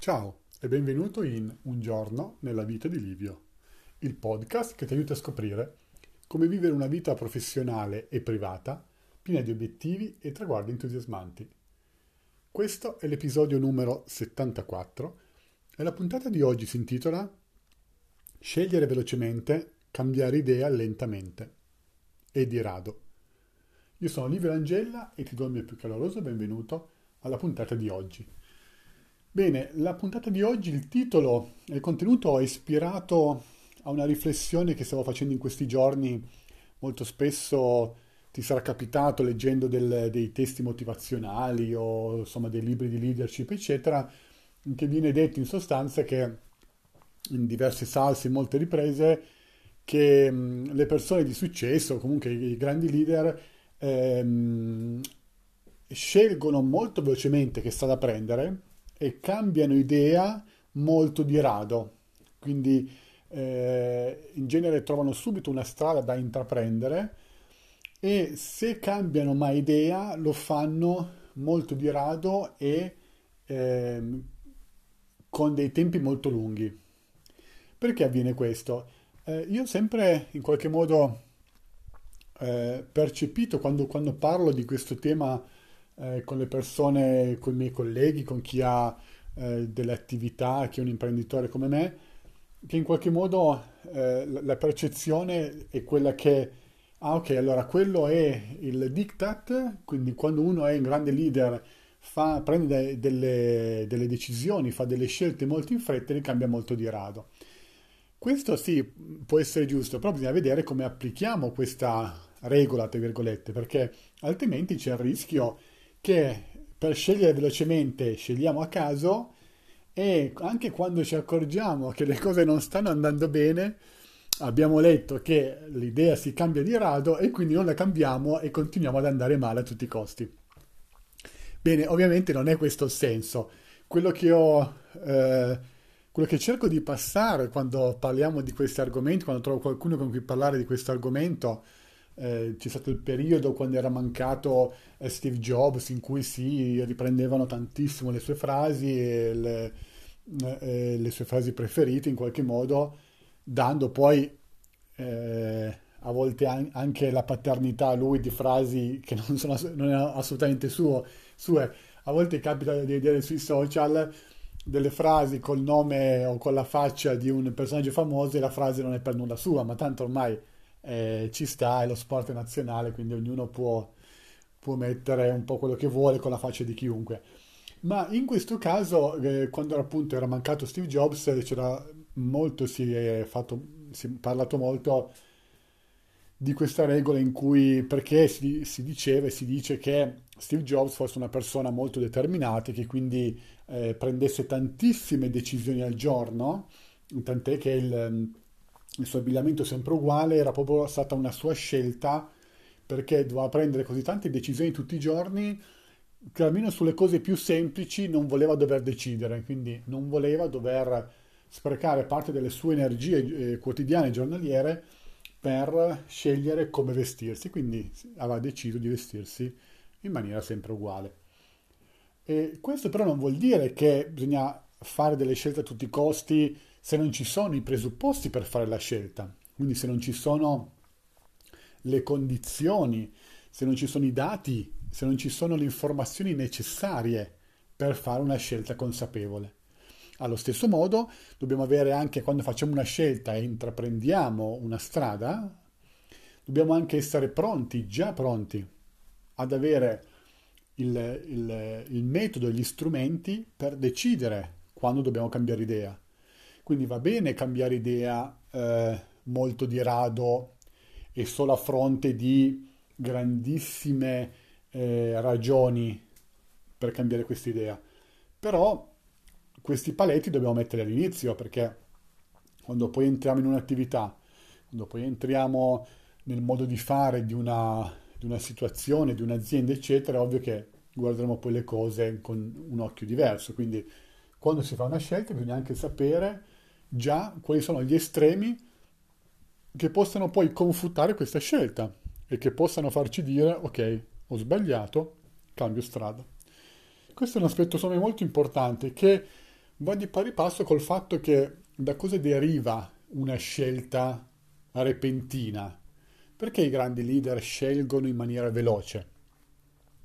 Ciao e benvenuto in Un giorno nella vita di Livio, il podcast che ti aiuta a scoprire come vivere una vita professionale e privata piena di obiettivi e traguardi entusiasmanti. Questo è l'episodio numero 74 e la puntata di oggi si intitola Scegliere velocemente, cambiare idea lentamente e di rado. Io sono Livio Angella e ti do il mio più caloroso benvenuto alla puntata di oggi. Bene, la puntata di oggi, il titolo e il contenuto è ispirato a una riflessione che stavo facendo in questi giorni. Molto spesso ti sarà capitato leggendo del, dei testi motivazionali o insomma dei libri di leadership, eccetera, in che viene detto in sostanza che in diverse salse, in molte riprese, che le persone di successo, comunque i grandi leader, ehm, scelgono molto velocemente che strada prendere e cambiano idea molto di rado. Quindi eh, in genere trovano subito una strada da intraprendere e se cambiano mai idea lo fanno molto di rado e eh, con dei tempi molto lunghi. Perché avviene questo? Eh, io sempre in qualche modo eh, percepito quando, quando parlo di questo tema eh, con le persone, con i miei colleghi, con chi ha eh, delle attività, chi è un imprenditore come me, che in qualche modo eh, la percezione è quella che, ah ok, allora quello è il diktat, quindi quando uno è un grande leader fa, prende delle, delle decisioni, fa delle scelte molto in fretta e ne cambia molto di rado. Questo sì, può essere giusto, però bisogna vedere come applichiamo questa regola, tra virgolette, perché altrimenti c'è il rischio che per scegliere velocemente scegliamo a caso e anche quando ci accorgiamo che le cose non stanno andando bene, abbiamo letto che l'idea si cambia di rado e quindi non la cambiamo e continuiamo ad andare male a tutti i costi. Bene, ovviamente non è questo il senso. Quello che ho... Eh, quello che cerco di passare quando parliamo di questi argomenti, quando trovo qualcuno con cui parlare di questo argomento, eh, c'è stato il periodo quando era mancato eh, Steve Jobs in cui si riprendevano tantissimo le sue frasi e le, eh, le sue frasi preferite in qualche modo, dando poi eh, a volte an- anche la paternità a lui di frasi che non sono non è assolutamente suo, sue. A volte capita di vedere sui social delle frasi col nome o con la faccia di un personaggio famoso e la frase non è per nulla sua, ma tanto ormai eh, ci sta, è lo sport nazionale, quindi ognuno può, può, mettere un po' quello che vuole con la faccia di chiunque. Ma in questo caso, eh, quando appunto era mancato Steve Jobs, c'era molto, si è, fatto, si è parlato molto di questa regola in cui, perché si, si diceva e si dice che Steve Jobs fosse una persona molto determinata e che quindi eh, prendesse tantissime decisioni al giorno, tant'è che il, il suo abbigliamento sempre uguale, era proprio stata una sua scelta perché doveva prendere così tante decisioni tutti i giorni che almeno sulle cose più semplici non voleva dover decidere, quindi non voleva dover sprecare parte delle sue energie eh, quotidiane giornaliere per scegliere come vestirsi, quindi aveva deciso di vestirsi in maniera sempre uguale. E questo però non vuol dire che bisogna fare delle scelte a tutti i costi se non ci sono i presupposti per fare la scelta, quindi se non ci sono le condizioni, se non ci sono i dati, se non ci sono le informazioni necessarie per fare una scelta consapevole. Allo stesso modo dobbiamo avere anche quando facciamo una scelta e intraprendiamo una strada, dobbiamo anche essere pronti, già pronti, ad avere il, il, il metodo e gli strumenti per decidere quando dobbiamo cambiare idea quindi va bene cambiare idea eh, molto di rado e solo a fronte di grandissime eh, ragioni per cambiare questa idea. Però questi paletti dobbiamo mettere all'inizio perché quando poi entriamo in un'attività, quando poi entriamo nel modo di fare di una, di una situazione, di un'azienda, eccetera, è ovvio che guarderemo poi le cose con un occhio diverso. Quindi quando si fa una scelta bisogna anche sapere già quali sono gli estremi che possano poi confutare questa scelta e che possano farci dire ok, ho sbagliato, cambio strada. Questo è un aspetto me molto importante che va di pari passo col fatto che da cosa deriva una scelta repentina? Perché i grandi leader scelgono in maniera veloce?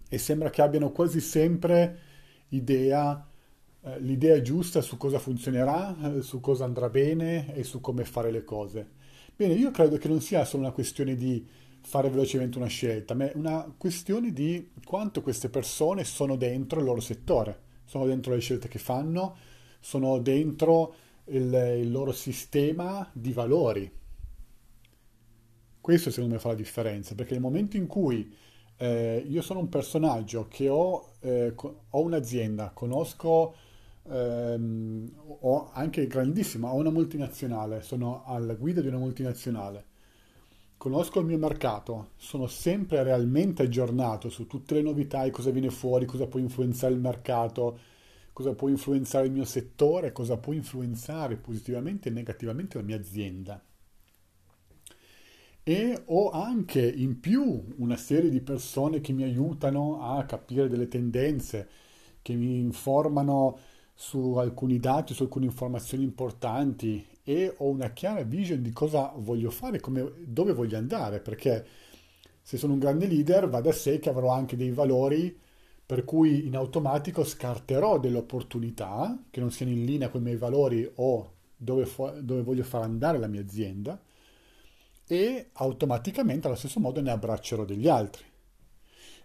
E sembra che abbiano quasi sempre idea, eh, l'idea giusta su cosa funzionerà, eh, su cosa andrà bene e su come fare le cose. Bene, io credo che non sia solo una questione di fare velocemente una scelta, ma è una questione di quanto queste persone sono dentro il loro settore, sono dentro le scelte che fanno, sono dentro il, il loro sistema di valori. Questo secondo me fa la differenza, perché nel momento in cui eh, io sono un personaggio che ho, eh, ho un'azienda, conosco, ehm, ho anche grandissima, ho una multinazionale, sono alla guida di una multinazionale conosco il mio mercato, sono sempre realmente aggiornato su tutte le novità e cosa viene fuori, cosa può influenzare il mercato, cosa può influenzare il mio settore, cosa può influenzare positivamente e negativamente la mia azienda. E ho anche in più una serie di persone che mi aiutano a capire delle tendenze, che mi informano su alcuni dati, su alcune informazioni importanti e ho una chiara vision di cosa voglio fare, come, dove voglio andare, perché se sono un grande leader va da sé che avrò anche dei valori per cui in automatico scarterò delle opportunità che non siano in linea con i miei valori o dove, dove voglio far andare la mia azienda e automaticamente allo stesso modo ne abbraccerò degli altri.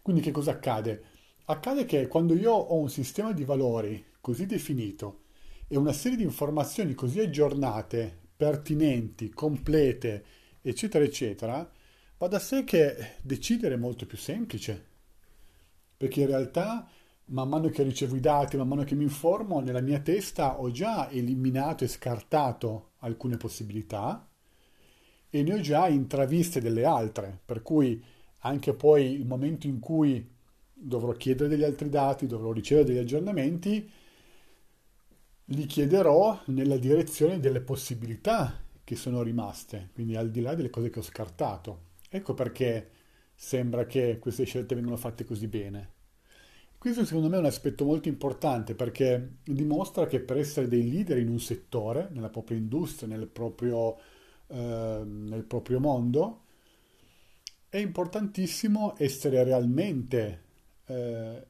Quindi che cosa accade? Accade che quando io ho un sistema di valori così definito e una serie di informazioni così aggiornate, pertinenti, complete, eccetera, eccetera, va da sé che decidere è molto più semplice. Perché in realtà, man mano che ricevo i dati, man mano che mi informo, nella mia testa ho già eliminato e scartato alcune possibilità e ne ho già intraviste delle altre, per cui anche poi il momento in cui dovrò chiedere degli altri dati, dovrò ricevere degli aggiornamenti, li chiederò nella direzione delle possibilità che sono rimaste, quindi al di là delle cose che ho scartato. Ecco perché sembra che queste scelte vengano fatte così bene. Questo secondo me è un aspetto molto importante perché dimostra che per essere dei leader in un settore, nella propria industria, nel proprio, eh, nel proprio mondo, è importantissimo essere realmente eh,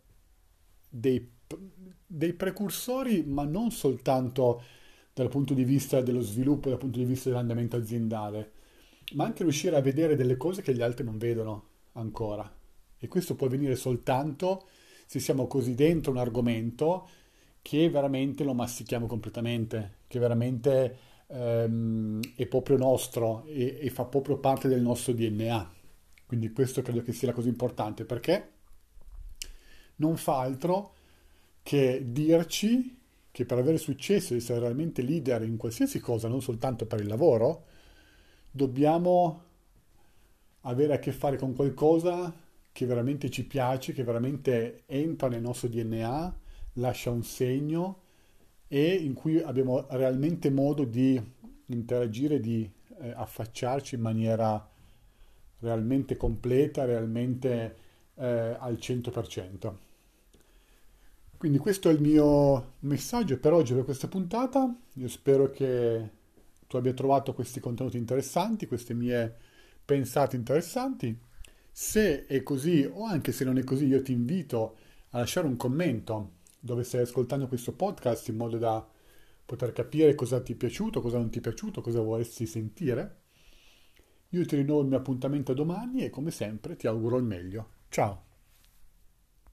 dei dei precursori, ma non soltanto dal punto di vista dello sviluppo, dal punto di vista dell'andamento aziendale, ma anche riuscire a vedere delle cose che gli altri non vedono ancora. E questo può avvenire soltanto se siamo così dentro un argomento che veramente lo mastichiamo completamente, che veramente ehm, è proprio nostro e, e fa proprio parte del nostro DNA. Quindi questo credo che sia la cosa importante perché non fa altro che dirci che per avere successo essere realmente leader in qualsiasi cosa, non soltanto per il lavoro, dobbiamo avere a che fare con qualcosa che veramente ci piace, che veramente entra nel nostro DNA, lascia un segno e in cui abbiamo realmente modo di interagire, di eh, affacciarci in maniera realmente completa, realmente eh, al 100%. Quindi questo è il mio messaggio per oggi, per questa puntata. Io spero che tu abbia trovato questi contenuti interessanti, queste mie pensate interessanti. Se è così o anche se non è così, io ti invito a lasciare un commento dove stai ascoltando questo podcast in modo da poter capire cosa ti è piaciuto, cosa non ti è piaciuto, cosa vorresti sentire. Io ti rinnovo il mio appuntamento domani e come sempre ti auguro il meglio. Ciao!